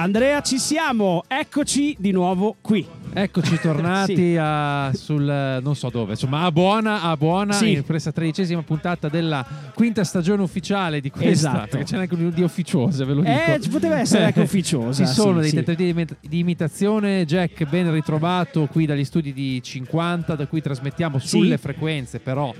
Andrea, ci siamo, eccoci di nuovo qui. Eccoci tornati Sì. a, sul non so dove, insomma a buona, a buona Sì. in questa tredicesima puntata della quinta stagione ufficiale di questa, Esatto. perché c'è anche un di ufficiose, ve lo dico. Eh, ci poteva essere anche ufficiosa. Ci sono sì, dei tentativi di imi- di imitazione, Jack ben ritrovato qui dagli studi di 50, da cui trasmettiamo sulle frequenze però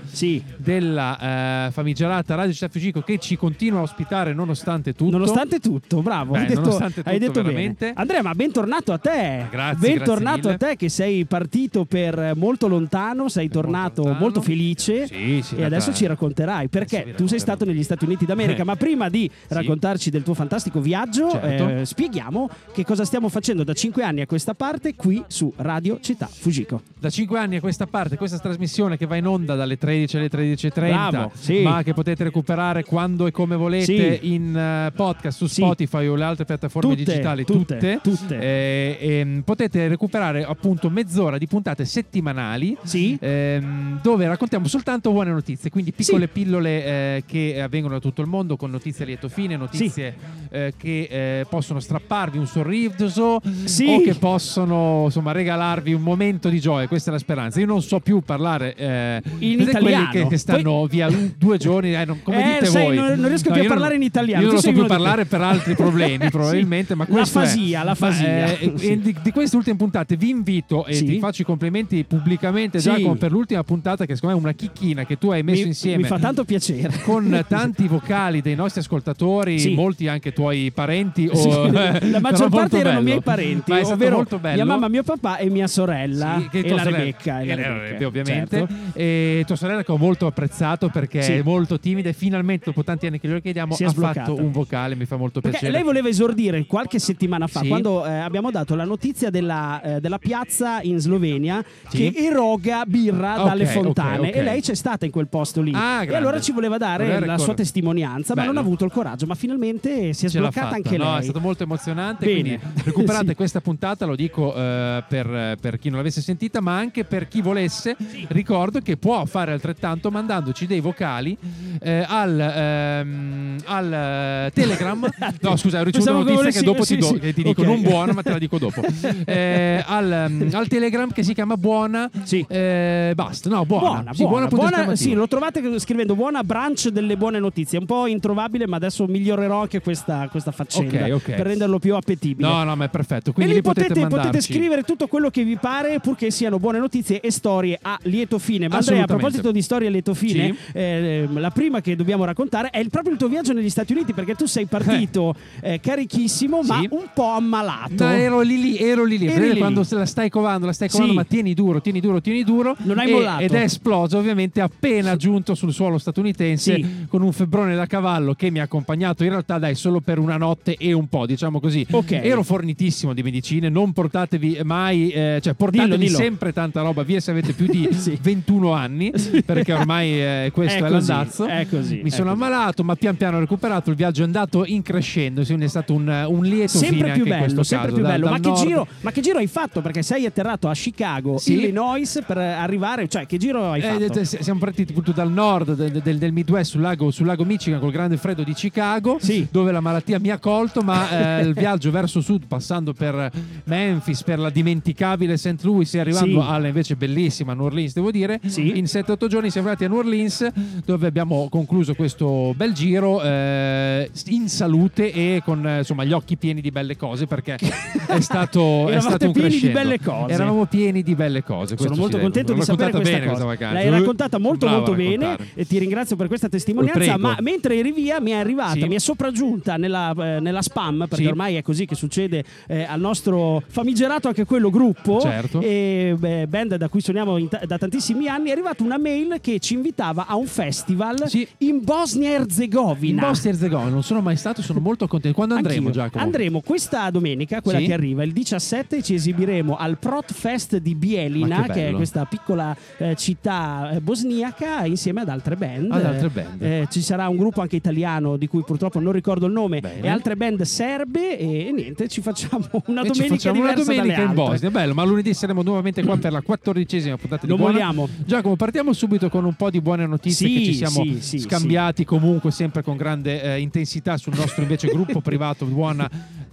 della eh, famigerata Radio Città Fugico che ci continua a ospitare nonostante tutto. Nonostante tutto, bravo, Beh, hai detto, nonostante hai tutto, detto veramente. bene. Andrea, ma bentornato a te. Grazie, bentornato a te che sei partito per molto lontano, sei tornato molto, lontano. felice Sì, sì, e adesso ci racconterai perché tu sei stato negli Stati Uniti d'America, Eh. ma prima di raccontarci del tuo fantastico viaggio, Certo. eh, spieghiamo che cosa stiamo facendo da cinque anni a questa parte qui su Radio Città Fujiko. Da 5 anni a questa parte, questa trasmissione che va in onda dalle 13 alle 13.30, Bravo, sì. ma che potete recuperare quando e come volete in eh, podcast su. Spotify o le altre piattaforme Tutte, digitali, tutte, tutte. Eh, ehm, potete recuperare appunto mezz'ora di puntate settimanali Sì? ehm, dove raccontiamo soltanto buone notizie, quindi piccole pillole eh, che avvengono da tutto il mondo con notizie a lieto fine, notizie eh, che eh, possono strapparvi un sorriso Sì. o che possono insomma regalarvi un momento di gioia, questa è la speranza. Io non so più parlare eh, In italiano. quelli che, che stanno via un- due giorni, eh, non- come Eh, dite sai, voi. non- non riesco più a parlare in italiano, Io non so sei più parlare per altri problemi Sì. probabilmente, ma La questo è- fasia, la ma, fasia. eh, Sì. e di, di queste ultime puntate vi invito e Sì. ti faccio i complimenti pubblicamente Sì. Giacomo per l'ultima puntata che secondo me è una chicchina che tu hai messo mi, insieme mi fa tanto piacere. con tanti vocali dei nostri ascoltatori, Sì. molti anche tuoi parenti. O, eh, la maggior parte erano bello. miei parenti, Ma ovvero bello. mia mamma, mio papà e mia sorella Sì, che e tua la sorella- Rebecca. e la e la Rebecca, ovviamente. certo. E tua sorella che ho molto apprezzato perché è molto timida e finalmente dopo tanti anni che glielo chiediamo Si ha fatto un vocale, mi fa molto Perché piacere. lei voleva esordire qualche settimana fa, quando eh, abbiamo dato la notizia della, eh, della piazza in Slovenia Sì. che eroga birra Ok, dalle fontane ok. e lei c'è stata in quel posto lì. Ah, e grande. allora ci voleva dare Voleva la sua testimonianza, ma non ha Bello. avuto il coraggio. Ma finalmente si è Ce sbloccata anche no, lei. è stato molto emozionante. Bene. Quindi recuperate Sì. questa puntata, lo dico eh, per, per chi non l'avesse sentita, ma anche per chi volesse. Ricordo che può fare altrettanto mandandoci dei vocali eh, al, ehm, al eh, Telegram. No, scusa, ho ricevuto una notizia che dopo sì, ti do, sì. che ti dico non buona, ma te la dico dopo. Eh, al, mm, al Telegram che si chiama Buona. Sì. eh, basta, no, buona. Buona, Sì, buona, buona- esclamativo. sì, lo trovate scrivendo buona branch delle buone notizie. È un po' introvabile, ma adesso migliorerò anche questa, questa faccenda Ok, ok. per renderlo più appetibile. No, no, ma è perfetto. E Quindi lì lì potete, potete, scrivere tutto quello che vi pare, purché siano buone notizie e storie a lieto fine. Ma Andrea, a proposito di storie a lieto fine, Sì. eh, la prima che dobbiamo raccontare è il- proprio il tuo viaggio negli Stati Uniti, perché tu sei partito eh, carichissimo, ma un po' ammalato. No, ero lì lì, ero lì lì. Eri Vedete lì quando lì. Se la stai covando, la stai covando, Sì. ma tieni duro, tieni duro, tieni duro. Non hai E- mollato. Ed è esploso ovviamente appena giunto sul suolo statunitense Sì. con un febbrone da cavallo che mi ha accompagnato in realtà dai solo per una notte e un po', diciamo così. Ok. Ero fornitissimo di medicine, non portatevi mai, eh, cioè portatevi Dillo, dillo. sempre tanta roba via se avete più di Sì. 21 anni, perché ormai eh, questo è, È così, l'andazzo. è così, Mi è sono così. ammalato, ma pian piano ho recuperato. Il viaggio è andato in crescendo, quindi è stato un, un lieto fine Sempre più anche in bello, sempre caso. più da- bello. dal Ma che, giro, ma che giro hai fatto? Perché sei atterrato a Chicago, Sì. Illinois, per arrivare. Cioè, che giro hai Eh, fatto? eh, siamo partiti appunto dal nord del, del- del Midwest sul lago, sul lago Michigan col grande freddo di Chicago Sì. dove la malattia mi ha colto ma eh, il viaggio verso sud passando per Memphis per la dimenticabile St. Louis e arrivando alla invece bellissima New Orleans devo dire in 7-8 giorni siamo arrivati a New Orleans dove abbiamo concluso questo bel giro eh, in salute e con eh, insomma gli occhi pieni di belle cose perché è stato, è stato un pieni di belle cose. eravamo pieni di belle cose Sono molto contento di sapere questa cosa. questa vacanza. L'hai raccontata molto Bravo molto bene e ti ringrazio per questa testimonianza, Prego. ma mentre eri via mi è arrivata, Sì. mi è sopraggiunta nella, eh, nella spam, perché Sì. ormai è così che succede eh, al nostro famigerato anche quello gruppo Certo. e beh, band da cui suoniamo ta- da tantissimi anni, è arrivata una mail che ci invitava a un festival Sì. in Bosnia e In Erzegovina. Bosnia e Herzegovina non sono mai stato, sono molto contento. Quando andremo, Anch'io. Giacomo? Andremo questa domenica, quella che arriva, il 17, ci esibiremo al Prot Fest di Bielina, che che, è questa piccola eh, città eh, bosniaca, insieme ad altre band. Ad altre band. Eh, ci sarà un gruppo anche italiano di cui purtroppo non ricordo il nome, Bene. e altre band serbe. E niente, ci facciamo una E ci domenica facciamo una domenica in. Bosnia. Bello, ma lunedì saremo nuovamente qua per la quattordicesima puntata di Buona. molliamo. Giacomo, partiamo subito con un po' di buone notizie Sì, che ci siamo sì, sì, scambiati comunque sempre con grande eh, intensità sul nostro invece gruppo privato Buona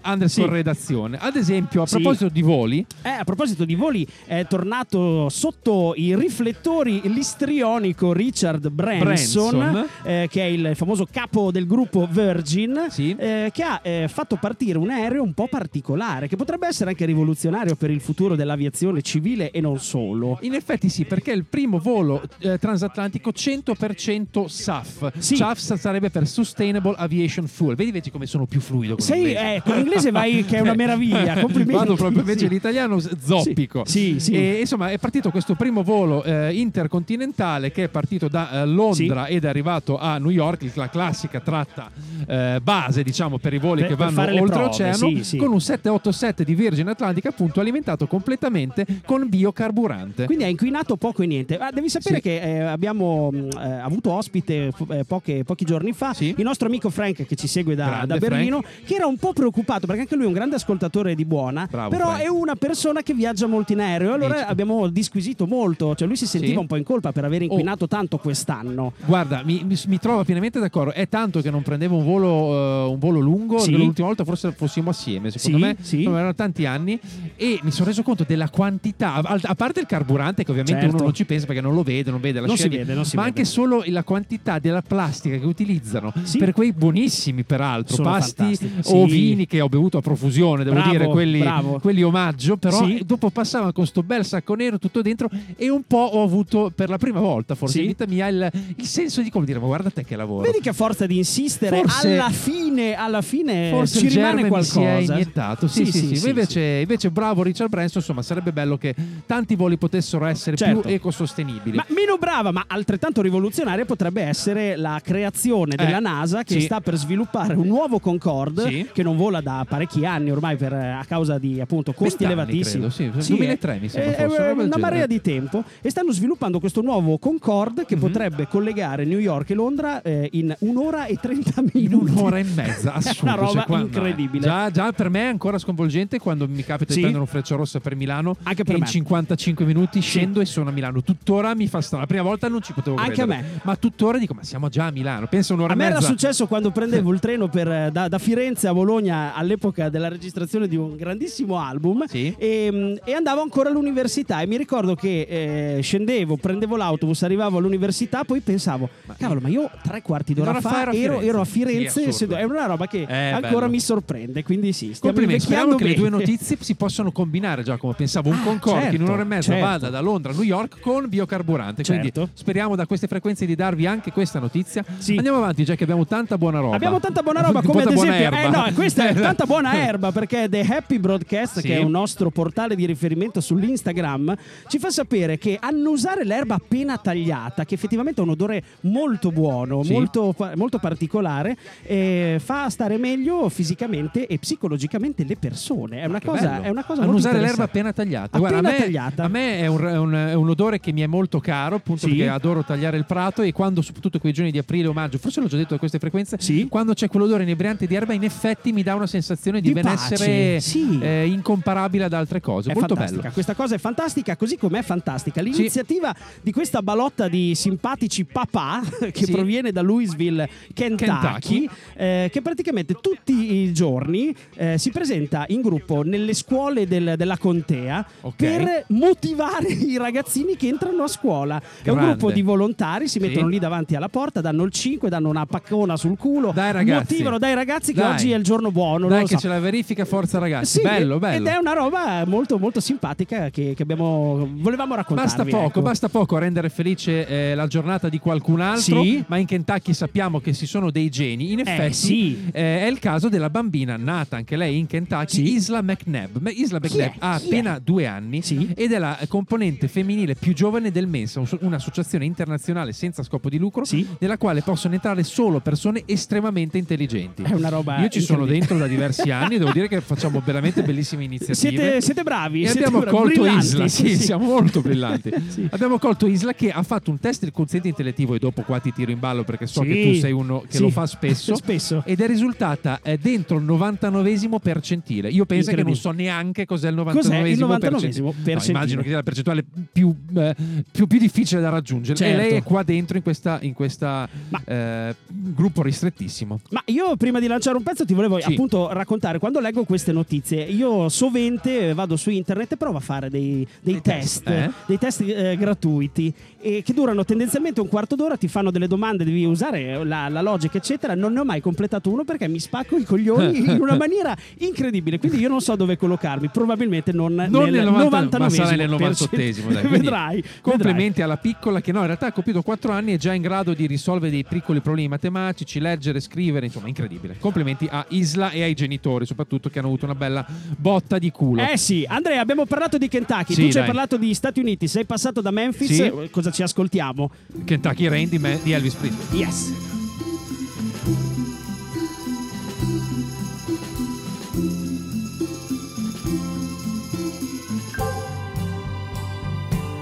underscore Sì. redazione. Ad esempio, a Sì. proposito di voli, Eh, a proposito di voli, è tornato sotto i riflettori l'istrionico Richard Branson, Branson. eh, che è il famoso capo del gruppo Virgin, Sì. eh, che ha eh, fatto partire un aereo un po' particolare, che potrebbe essere anche rivoluzionario per il futuro dell'aviazione civile e non solo. in effetti sì, perché è il primo volo eh, transatlantico 100% SAF. Sì. SAF sarebbe per Sustainable Aviation Fuel. Vedi invece come sono più fluido Sei, l'inglese. eh, con l'inglese vai che è una meraviglia, complimenti. Vado proprio invece Sì. l'italiano zoppico. Sì, sì. E, insomma, è partito questo primo volo eh, intercontinentale che è partito da eh, Londra ed è arrivato a New York, la classica tratta eh, base, diciamo, per i voli Per- che vanno oltreoceano, sì, sì. con un 787 di Virgin Atlantic, appunto, alimentato completamente con biocarburante. Quindi ha inquinato poco e niente. Ma devi sapere che eh, abbiamo mh, eh, avuto ospite eh, poche- pochi giorni fa il nostro amico Frank che ci segue da, da Berlino, che era un po' preoccupato perché anche lui è un grande ascoltatore di Buona, Bravo, però Frank. è una persona che viaggia molto in aereo. Allora Dici. abbiamo disquisito molto, cioè lui si sentiva Sì. Oh. un po' in colpa per aver inquinato tanto quest'anno. Guarda, mi, mi, mi trovo pienamente d'accordo. È tanto che non prendevo un volo, eh, un volo lungo. Sì. L'ultima volta forse fossimo assieme, secondo Sì, me. sì. Erano tanti anni. E mi sono reso conto della quantità. A, parte il carburante, che ovviamente Certo. uno non ci pensa perché non lo vede, non vede la Non di- vede, non si Ma vede. anche solo la quantità della plastica che utilizzano per quei buonissimi, peraltro, Sono pasti o vini che ho bevuto a profusione, devo Bravo, dire, quelli, quelli omaggio. Però Sì. dopo passavano con sto bel sacco nero tutto dentro e un po' ho avuto per la prima volta, forse Sì. in vita mia, il, il senso di come dire, ma guarda te che lavoro. Vedi che a forza di insistere, Forse- alla fine, alla fine Forse ci rimane mi si qualcosa. è iniettato. Sì, sì, sì. invece, invece bravo Richard Branson, insomma, sarebbe bello che tanti voli potessero essere Certo. più ecosostenibili. Ma meno brava, ma altrettanto rivoluzionaria potrebbe essere la creazione della Eh, NASA che sì. sta per sviluppare un nuovo Concorde Sì. che non vola da parecchi anni ormai per, a causa di appunto costi 20 anni, elevatissimi. credo, sì, 2003 mi sembra è, fosse, una marea di tempo e stanno sviluppando questo nuovo Concorde che Mhm. potrebbe collegare New York e Londra eh, in un'ora e 30 in minuti. un'ora e mezza, assurdo. Una roba cioè, incredibile. Già, già per me è ancora sconvolgente quando mi capita Sì. di prendere un freccia rossa per Milano Anche per in me. 55 minuti scendo e sono a Milano. Tuttora mi fa strano. La prima volta non ci potevo Anche credere. a me. Ma tuttora dico, ma siamo già a Milano. Penso un'ora A me e era mezza. successo quando prendevo il treno per, eh, da, da Firenze a Bologna all'epoca della registrazione di un grandissimo album Sì. e, e andavo ancora all'università e mi ricordo che eh, scendevo, prendevo l'autobus, arrivavo all'università, poi pensavo, cavolo, ma io tre quarti d'ora fa, ero a ero, Firenze. a Sì, Firenze, sedo- è una roba che Eh, ancora bello. mi sorprende, quindi sì, stiamo speriamo che le due notizie si possano combinare, Giacomo. Pensavo un Ah, Concorde che in certo, un'ora e mezza certo. vada da Londra a New York con biocarburante. Certo. Quindi speriamo da queste frequenze di darvi anche questa notizia. Sì. Andiamo avanti, già che abbiamo tanta buona roba. Abbiamo tanta buona roba, come ad Tanta esempio, eh, no, questa è tanta buona erba perché The Happy Broadcast, Sì. che è un nostro portale di riferimento sull'Instagram, ci fa sapere che annusare l'erba appena tagliata, che effettivamente ha un odore molto buono, Sì. molto, molto particolare, eh, fa stare meglio fisicamente e psicologicamente le persone. È una Che cosa, bello. è una cosa non molto usare l'erba appena tagliata. Appena Guarda, a me, tagliata. a me è, un, è un- è un odore che mi è molto caro, appunto Sì. perché adoro tagliare il prato e quando, soprattutto quei giorni di aprile o maggio, forse l'ho già detto da queste frequenze, quando c'è quell'odore inebriante di erba, in effetti mi dà una sensazione di, Di pace, benessere sì. eh, incomparabile ad altre cose. È molto fantastica, bello. questa cosa è fantastica, così com'è fantastica l'iniziativa di questa balotta di simpatici papà che Sì. proviene da Louisville, Kentucky, Kentucky. eh, che praticamente tutti i giorni eh, si presenta in gruppo nelle scuole del- della contea Ok. per motivare i ragazzini che entrano a scuola. È un Grande. gruppo di volontari, si Sì. mettono lì davanti alla porta, danno il 5, danno una paccona sul culo, Dai, ragazzi. motivano dai ragazzi che Dai. oggi è il giorno buono. Dai che so. c'è la verifica forza ragazzi. Sì, bello, bello. Ed è una roba molto, molto simpatica che, che abbiamo, volevamo raccontarvi. Basta poco, ecco. basta poco a rendere felice eh, la giornata di qualcun altro, Sì. ma in Kentucky sappiamo che ci sono dei geni. In effetti sì. eh, è il caso della bambina nata anche lei in Kentucky, Sì. Isla McNabb. Isla McNabb ha appena due anni ed è la componente femminile più giovane del Mensa, un- un'associazione internazionale senza scopo di lucro Sì. nella quale possono entrare solo persone estremamente intelligenti. È una roba Io ci sono dentro da diversi anni e devo dire che facciamo veramente bellissime iniziative. Siete, siete bravi. E siete abbiamo bravi, colto brillanti, Isla, sì, sì. siamo molto brillanti. Sì. Abbiamo colto Isla che ha fatto un test del quoziente intellettivo e dopo qua ti tiro in ballo perché so che tu sei uno che lo fa spesso. Spesso. Ed è risultata eh, dentro il 99esimo percentile. Io penso che non so neanche cos'è il 99esimo, Cos'è il 99esimo percentile. No, immagino che sia la percentuale più, eh, più, più difficile da raggiungere. Certo. E lei è qua dentro in questa, in questa Ma- eh, gruppo ristrettissimo. Ma io prima di lanciare un pezzo ti volevo Sì. appunto raccontare, quando leggo queste notizie, io sovente vado su internet e provo a fare dei, dei test, test, eh? dei test eh, gratuiti e che durano tendenzialmente un quarto d'ora, ti fanno delle domande, devi usare la, la logica, eccetera. Non ne ho mai completato uno perché mi spacco i coglioni in una maniera incredibile. Quindi io non so dove collocarmi, probabilmente non, Non nel 90 ma sarai nel 99esimo. 98esimo. Dai. Vedrai. Complimenti alla piccola che no, in realtà ha compiuto 4 anni e è già in grado di risolvere dei piccoli problemi matematici, leggere, scrivere, insomma, incredibile. Complimenti a Isla e ai genitori, soprattutto che hanno avuto una bella botta di culo. Eh sì, Andrea, abbiamo parlato di Kentucky, Sì, tu ci hai parlato di Stati Uniti, sei passato da Memphis, Sì. eh, cosa ci ascoltiamo? Kentucky Rain di, me- di Elvis Presley. Yes.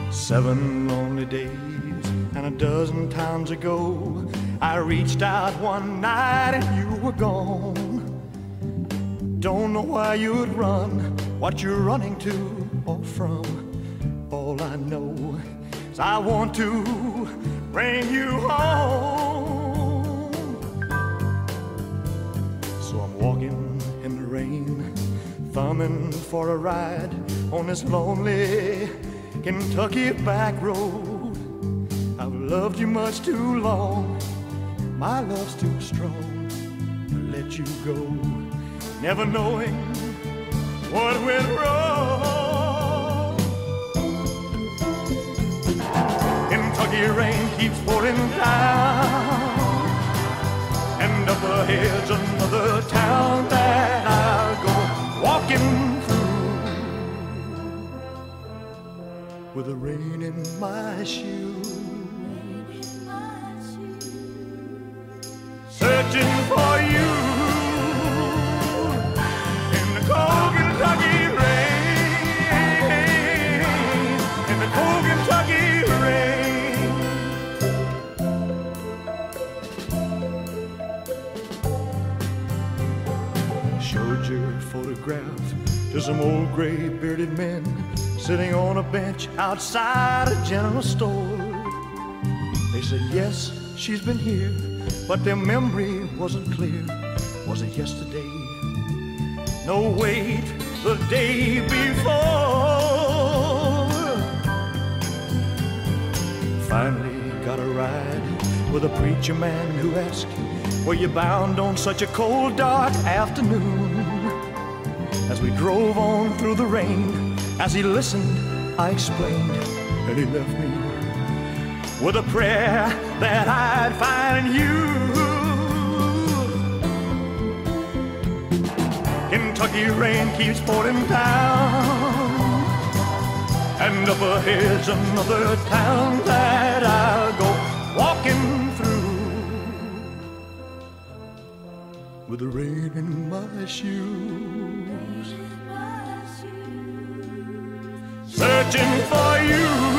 Seven lonely days and a dozen times ago, I reached out one night and you were gone. Don't know why you'd run, what you're running to or from. All I know is I want to bring you home. So I'm walking in the rain, thumbing for a ride on this lonely Kentucky back road. I've loved you much too long, my love's too strong to let you go. Never knowing what went wrong. Kentucky rain keeps pouring down. And up ahead's another town that I'll go walking through with the rain in my shoes. Searching for to some old gray bearded men sitting on a bench outside a general store. They said, Yes, she's been here, but their memory wasn't clear. Was it yesterday? No, wait, the day before. Finally got a ride with a preacher man who asked, Were you bound on such a cold, dark afternoon? Drove on through the rain, as he listened, I explained, and he left me with a prayer that I'd find you. Kentucky rain keeps pouring down. And up ahead's another town that I'll with the rain in my shoes. Searching for you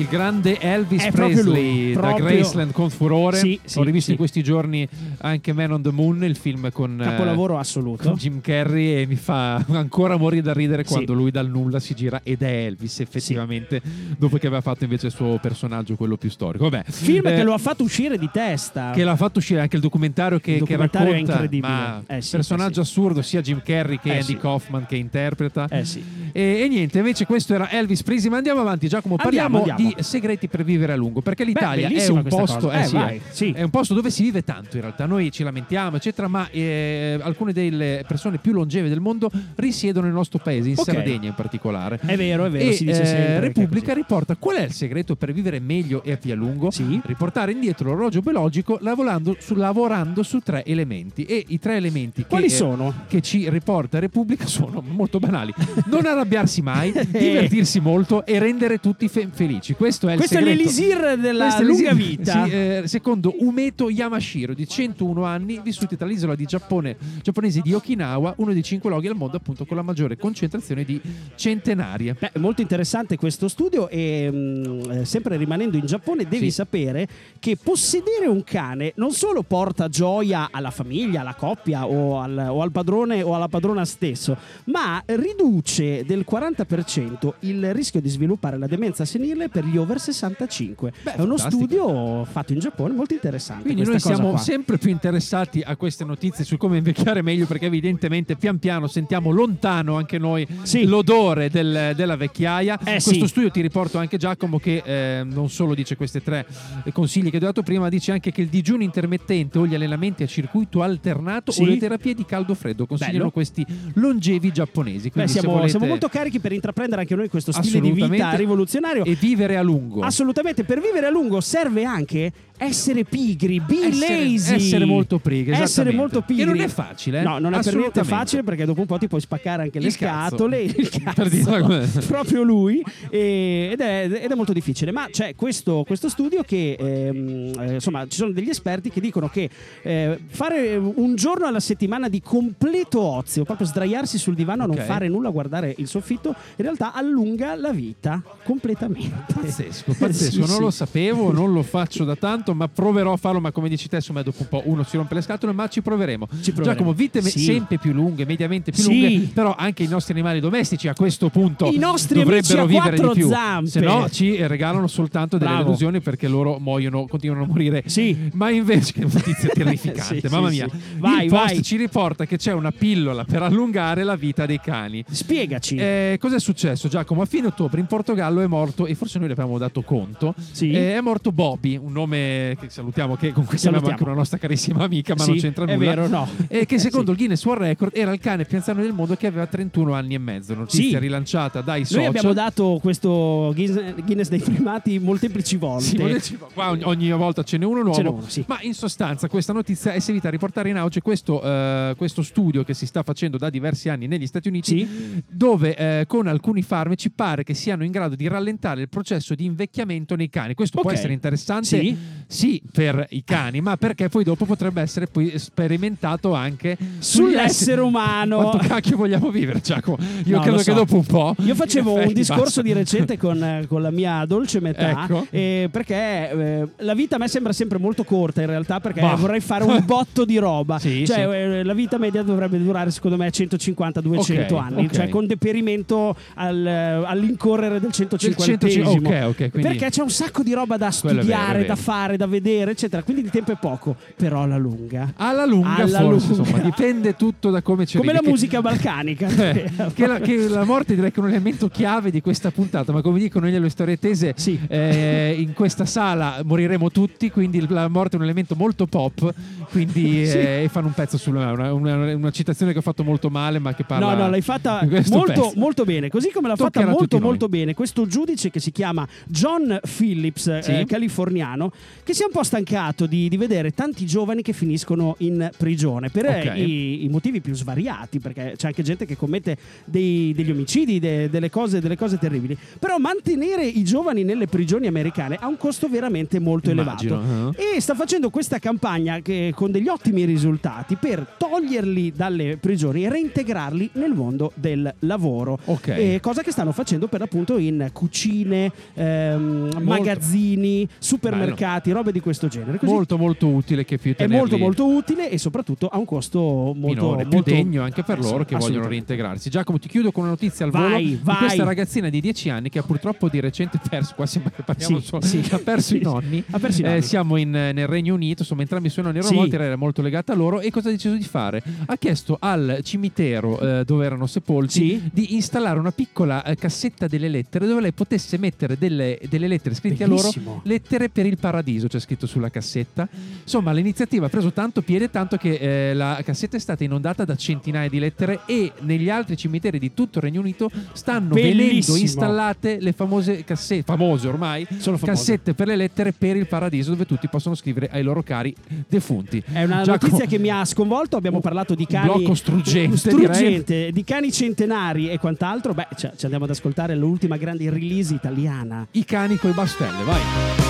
Il grande Elvis È proprio Presley lui, da proprio- Graceland con furore. Sì, sì, Ho rivisto sì. in questi giorni anche Man on the Moon, il film con, eh, Capolavoro assoluto. con Jim Carrey e mi fa ancora morire da ridere quando lui dal nulla si gira ed è Elvis effettivamente dopo che aveva fatto invece il suo personaggio quello più storico. Vabbè, Film eh, che lo ha fatto uscire di testa. che l'ha fatto uscire anche il documentario che, Il che documentario è racconta incredibile. ma Eh personaggio assurdo sia Jim Carrey che Eh Andy. Kaufman che interpreta Eh sì. E, e niente invece questo era Elvis ma andiamo avanti Giacomo Andiamo, parliamo andiamo. di segreti per vivere a lungo perché l'Italia è bellissima un posto eh Eh, sì, eh, è un posto dove si vive tanto in realtà noi ci lamentiamo eccetera ma eh, alcune delle persone più longeve del mondo risiedono nel nostro paese in Ok. Sardegna in particolare È vero, è vero, e, si dice eh, sempre è Repubblica riporta qual è il segreto per vivere meglio e a più a lungo? Sì. Riportare indietro l'orologio biologico lavorando su, lavorando su tre elementi. E i tre elementi Quali che, sono? che ci riporta Repubblica sono molto banali. Non arrabbiarsi mai, divertirsi molto e rendere tutti fe- felici. Questo è il Questo è segreto. l'elisir della Questo è lunga vita. Sì, eh, secondo Umeto Yamashiro, di 101 anni, vissuti tra l'isola di Giappone, giapponese di Okinawa, uno dei cinque luoghi al mondo appunto con la maggiore concentrazione di centenarie. Beh, è molto interessante questo studio e mh, eh, sempre rimanendo in Giappone devi Sì. sapere che possedere un cane non solo porta gioia alla famiglia, alla coppia o al, o al padrone o alla padrona stesso, ma riduce del 40% il rischio di sviluppare la demenza senile per gli over 65. Beh, è uno fantastico. studio fatto in Giappone molto interessante. Quindi noi siamo qua. sempre più interessati a queste notizie su come invecchiare meglio perché evidentemente pian piano sentiamo lontano anche noi Sì. l'odore del- della vecchiaia. Eh, Questo sì. studio ti riporto anche Giacomo che eh, non solo dice questi tre eh, consigli che ti ho dato prima, ma dice anche che il digiuno intermittente o gli allenamenti a circuito alternato Sì. o le terapie di caldo-freddo consigliano Bello. questi longevi giapponesi. Beh, Quindi se siamo, volete- siamo molto carichi per intraprendere anche noi questo stile di vita rivoluzionario. e vivere a lungo. Assolutamente, per vivere a lungo serve anche essere pigri, be Essere- lazy. essere molto pigri, Essere molto pigri. Che non è facile, eh? No, non è per niente facile perché dopo un po' ti puoi spaccare anche le Il cazzo. scatole. Il cazzo. Per dirla come- proprio lui. e- ed, è, ed è molto difficile. Ma c'è questo, questo studio che, ehm, eh, insomma, ci sono degli esperti che dicono che eh, fare un giorno alla settimana di completo ozio, proprio sdraiarsi sul divano, Ok. non fare nulla, guardare il soffitto, in realtà allunga la vita completamente. Pazzesco, pazzesco, Sì, non sì. lo sapevo, non lo faccio da tanto, ma proverò a farlo, ma come dici te, insomma, dopo un po' uno si rompe le scatole, ma ci proveremo. Ci proveremo. Giacomo, vite Sì. sempre più lunghe, mediamente più Sì. lunghe, però anche i nostri animali domestici a questo punto I nostri dovrebbero vivere di più. zampe. Se no ci regalano soltanto delle Bravo. delusioni perché loro muoiono, continuano a morire. Sì. Ma invece che notizia terrificante, Sì, mamma mia. Vai, il post vai. ci riporta che c'è una pillola per allungare la vita dei cani. Spiegaci. Eh, cos'è successo, Giacomo? A fine ottobre in Portogallo è morto, e forse noi ne abbiamo dato conto. Sì. eh, è morto Bobby, un nome che salutiamo, che con cui Salutiamo. anche una nostra carissima amica, ma Sì, non c'entra è nulla. vero, no. E che secondo Sì. il Guinness World Record era il cane più anziano del mondo che aveva 31 anni e mezzo. Notizia Sì. rilanciata dai Noi social. abbiamo dato questo Guinness dei primati molteplici volte. Sì, dire, qua ogni, ogni volta ce n'è uno nuovo. N'è uno, sì. Ma in sostanza questa notizia è servita a riportare in auge questo, eh, questo studio che si sta facendo da diversi anni negli Stati Uniti, dove eh, con alcuni farmaci pare che siano in grado di rallentare il processo di invecchiamento nei cani. Questo può Ok. essere interessante Sì. Sì, per i cani, ma perché poi dopo potrebbe essere poi sperimentato anche Sull'essere umano. Quanto cacchio vogliamo vivere, Giacomo? Io No, credo lo che so. dopo un po'. Io facevo un discorso basta. di recente con, eh, con la mia dolce metà Ecco. eh, perché eh, la vita a me sembra sempre molto corta in realtà perché Bah. vorrei fare un botto di roba. Sì, cioè sì. eh, la vita media dovrebbe durare secondo me 150-200 Ok, anni, ok. cioè con deperimento al, all'incorrere del 150 150, ok, ok, quindi- Perché c'è un sacco di roba da studiare, vero. da fare, da vedere, eccetera. Quindi il tempo è poco, però alla lunga. Alla lunga, Alla forse, lunga. insomma, dipende tutto da come ci Come la arrivi. Che- musica balcanica. Eh, che, la, che la morte direi che è un elemento chiave di questa puntata, ma come dicono nelle storie tese, Sì. eh, in questa sala moriremo tutti, quindi la morte è un elemento molto pop, quindi Sì. eh, fanno un pezzo sulla una, una- una citazione che ho fatto molto male, ma che parla No, no, l'hai fatta di molto, molto bene. Così come l'ha Toccherà fatta molto, molto bene questo giudice che si chiama John Phillips, eh, Sì. californiano, che si è un po' stancato di, di vedere tanti giovani che finiscono in prigione per eh, Ok. i, i motivi più svariati, perché c'è anche gente che commette dei- degli omicidi, de- delle, cose, delle cose terribili. Però mantenere i giovani nelle prigioni americane ha un costo veramente molto Immagino, elevato. eh. E sta facendo questa campagna che- con degli ottimi risultati per toglierli dalle prigioni e reintegrarli nel mondo del lavoro. Ok. E cosa che stanno facendo per l'appunto in cucine, ehm, magazzini, supermercati, robe di questo genere. Così Molto molto utile che più è molto molto utile e soprattutto ha un costo molto minore, più molto- degno anche per Eh, loro che vogliono reintegrarsi. Giacomo, ti chiudo con una notizia al Vai, volo di vai. questa ragazzina di 10 anni che ha purtroppo di recente perso, qua sembra che parliamo Sì, solo, sì. ha perso i nonni. ha perso i Eh, nonni. siamo in- nel Regno Unito, insomma entrambi i suoi nonni erano Sì. morti, era molto legata a loro e cosa ha deciso di fare? Ha chiesto al cimitero eh, dove erano sepolti Sì. di installare una piccola eh, cassetta delle lettere dove lei potesse mettere delle, delle lettere scritte a Bellissimo. loro, lettere per il paradiso, c'è scritto sulla cassetta. Insomma, l'iniziativa ha preso tanto piede, tanto che eh, la cassetta è stata inondata da centinaia di lettere e negli altri cimiteri di tutto il Regno Unito stanno venendo Bellissimo. installate le famose cassette, famose ormai, Sono famose. cassette per le lettere per il paradiso dove tutti possono scrivere ai loro cari defunti. È una Giacomo, notizia che mi ha sconvolto. Abbiamo parlato di cani. blocco struggente, struggente, di cani centenari e quant'altro. Beh, ci ci andiamo ad ascoltare l'ultima grande release italiana. I cani coi bastelle, vai.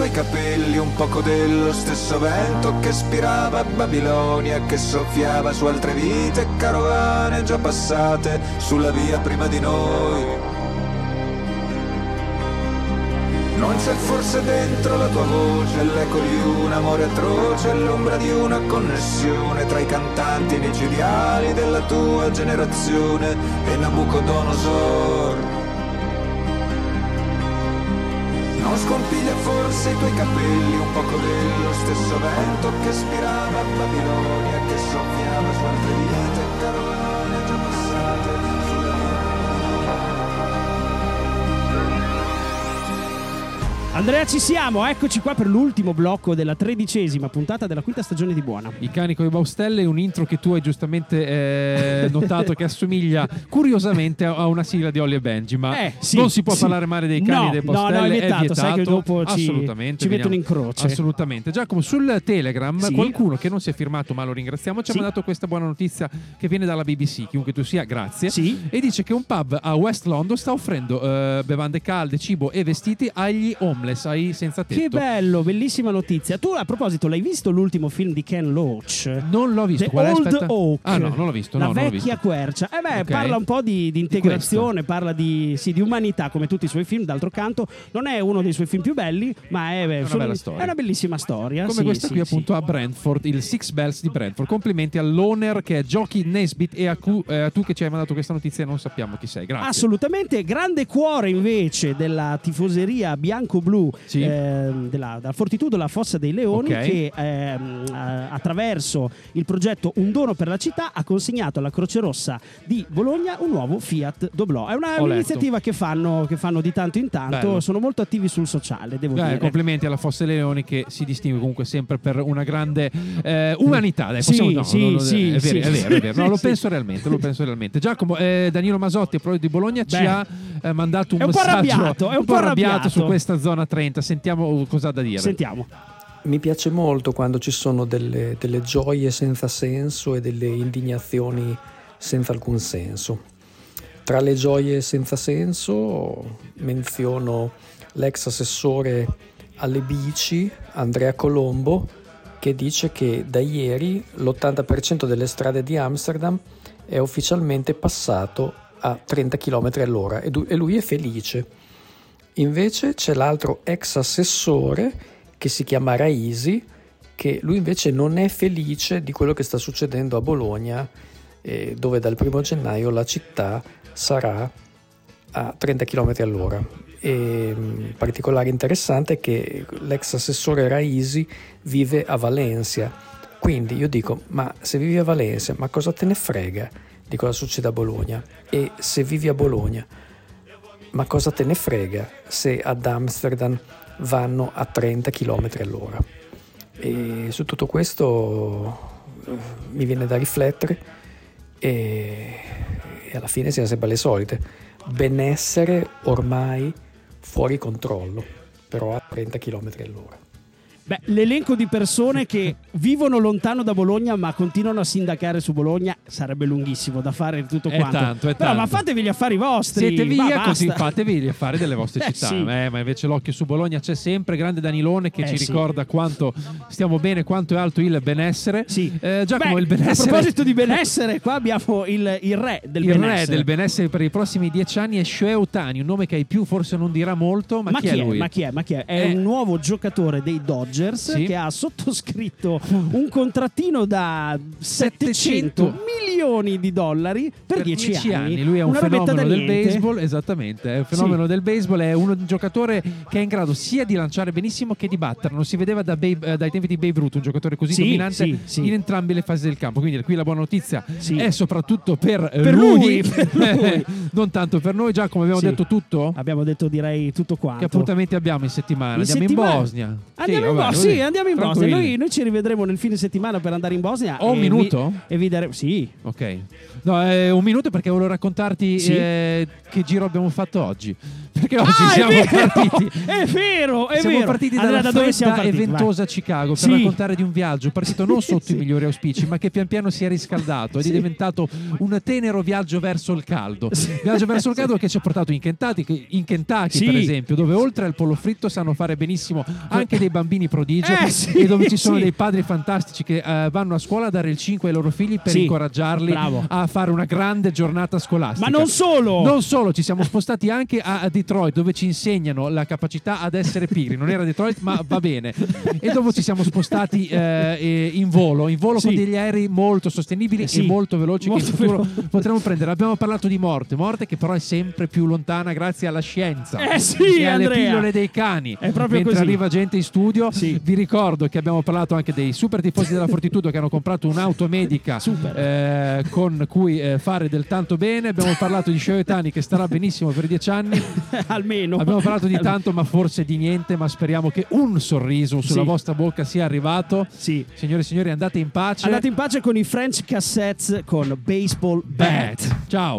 Tuoi capelli un poco dello stesso vento che spirava Babilonia, che soffiava su altre vite, carovane già passate sulla via prima di noi. Non c'è forse dentro la tua voce l'eco di un amore atroce, l'ombra di una connessione tra i cantanti micidiali della tua generazione e Nabucodonosor. Non scompiglia forse i tuoi capelli un poco dello stesso vento che spirava a Babilonia, che soffiava su altre vite, carovane Andrea, ci siamo. Eccoci qua per l'ultimo blocco della tredicesima puntata della quinta stagione di Buona. I cani con i baustelle, un intro che tu hai giustamente eh, notato che assomiglia curiosamente a una sigla di Ollie e Benji, ma Eh, sì, non si può sì. parlare male dei cani No, dei no, no, è baustelle, vietato, sai che dopo ci- ci mettono in croce. Assolutamente. Giacomo, sul Telegram Sì. qualcuno che non si è firmato, ma lo ringraziamo, ci ha mandato questa buona notizia che viene dalla BBC, chiunque tu sia, grazie. Sì. E dice che un pub a West London sta offrendo eh, bevande calde, cibo e vestiti agli homeless, ai senza tetto. Che bello, bellissima notizia. Tu a proposito, l'hai visto l'ultimo film di Ken Loach? Non l'ho visto. The Qual è? Old Aspetta. Oak. Ah no, non l'ho visto. La no, vecchia quercia. Eh beh, Ok. parla un po' di, di integrazione, parla di, sì, di umanità come tutti i suoi film. D'altro canto, non è uno dei suoi film più belli, ma è, una sono- è una bellissima storia. Come sì, questa sì, qui appunto a Brentford, il Six Bells di Brentford. Complimenti all'owner che è Jockey Nesbit e a, cu- eh, a tu che ci hai mandato questa notizia non sappiamo chi sei. Grazie. Assolutamente, grande cuore invece della tifoseria bianco-blu Sì. ehm, della, della Fortitudo La Fossa dei Leoni Ok. che eh, attraverso il progetto Un dono per la città ha consegnato alla Croce Rossa di Bologna un nuovo Fiat Doblò. È una- un'iniziativa che fanno, che fanno di tanto in tanto, Bello. sono molto attivi sul sociale, devo Dai, dire. complimenti alla Fosse Leoni che si distingue comunque sempre per una grande eh, umanità. Dai, Sì, possiamo- no, sì, no, no, sì, è vero, è vero, è vero. No, lo penso realmente, lo penso realmente. Giacomo, eh, Danilo Masotti, proprio di Bologna, ci Beh. ha eh, mandato un È un messaggio arrabbiato, è un po' arrabbiato. su questa zona 30. Sentiamo cosa ha da dire. Sentiamo. Mi piace molto quando ci sono delle, delle gioie senza senso e delle indignazioni senza alcun senso. Tra le gioie senza senso menziono l'ex assessore alle bici Andrea Colombo che dice che da ieri l'80% delle strade di Amsterdam è ufficialmente passato a 30 km all'ora e lui è felice. Invece c'è l'altro ex assessore che si chiama Raisi, che lui invece non è felice di quello che sta succedendo a Bologna, eh, dove dal primo gennaio la città sarà a 30 km all'ora. E, mh, particolare interessante è che l'ex assessore Raisi vive a Valencia. Quindi io dico, ma se vivi a Valencia, ma cosa te ne frega di cosa succede a Bologna? E se vivi a Bologna, ma cosa te ne frega se ad Amsterdam vanno a 30 km all'ora? E su tutto questo eh, mi viene da riflettere e, e alla fine siamo sempre le solite. Benessere ormai fuori controllo, però a 30 km all'ora. Beh, l'elenco di persone che vivono lontano da Bologna ma continuano a sindacare su Bologna sarebbe lunghissimo da fare tutto È quanto. tanto, è Però ma fatevi gli affari vostri. Siete via, così fatevi gli affari delle vostre Eh, città. sì. Eh, ma invece l'occhio su Bologna c'è sempre. Grande Danilone che Eh, ci sì. ricorda quanto stiamo bene, quanto è alto il benessere. Sì. Eh, Giacomo, Beh, il benessere. A proposito di benessere, qua abbiamo il, il re del il benessere. re del benessere per i prossimi dieci anni è Ohtani, un nome che ai più forse non dirà molto, ma, Ma chi, è lui? Ma chi è? Ma chi è? È Eh. un nuovo giocatore dei Dodgers Sì. che ha sottoscritto un contrattino da 700 700 milioni di dollari per, 10, anni. Lui è un Una fenomeno del niente. baseball, esattamente. È un fenomeno del baseball, è un giocatore che è in grado sia di lanciare benissimo che di battere. Non si vedeva da Babe- eh, dai tempi di Babe Ruth, un giocatore così Sì, dominante sì, sì. in entrambe le fasi del campo. Quindi qui la buona notizia Sì. è soprattutto per, eh, Per lui, per lui. non tanto per noi. Già, come abbiamo Sì. detto tutto. Abbiamo detto direi tutto quanto. Che appuntamenti abbiamo in settimana? In andiamo settimana- in Bosnia. Andiamo in vabbè, Bosnia, sì, andiamo in Bosnia. Noi, noi ci rivedremo nel fine settimana per andare in Bosnia. Ho un minuto? vi- e vi daremo. Sì. Ok. No, eh, un minuto perché volevo raccontarti Sì. eh, che giro abbiamo fatto oggi. Perché oggi Ah, è siamo vero! partiti. È vero, è siamo vero. partiti dalla da dove siamo fredda e partiti? Vai. Chicago per Sì. raccontare di un viaggio partito non sotto Sì. i migliori auspici, ma che pian piano si è riscaldato ed Sì. è diventato un tenero viaggio verso il caldo. Viaggio verso il caldo che ci ha portato in Kentucky, in Kentucky per esempio, dove oltre al pollo fritto sanno fare benissimo anche dei bambini prodigio Eh, e dove ci sono dei padri fantastici che eh, vanno a scuola a dare il 5 ai loro figli per incoraggiarli Bravo. a fare una grande giornata scolastica. Ma non solo! Non solo, ci siamo spostati anche a a Detroit dove ci insegnano la capacità ad essere pigri. Non era Detroit, ma va bene. E dopo ci siamo spostati eh, eh, in volo, in volo Sì. con degli aerei molto sostenibili Sì. e molto veloci Molto che in futuro veloci. potremo prendere. Abbiamo parlato di morte, morte che però è sempre più lontana grazie alla scienza Eh sì, e alle Andrea. pillole dei cani. È proprio Mentre così. arriva gente in studio, Sì. vi ricordo che abbiamo parlato anche dei super tifosi della Fortitudo che hanno comprato un'auto medica eh, con cui eh, fare del tanto bene. Abbiamo parlato di Shoetani che starà benissimo per dieci anni. Almeno. Abbiamo parlato di tanto, ma forse di niente. Ma speriamo che un sorriso sulla Sì. vostra bocca sia arrivato. Sì. Signore e signori, andate in pace. Andate in pace con i French Cassettes con Baseball Bat. Bat. Ciao.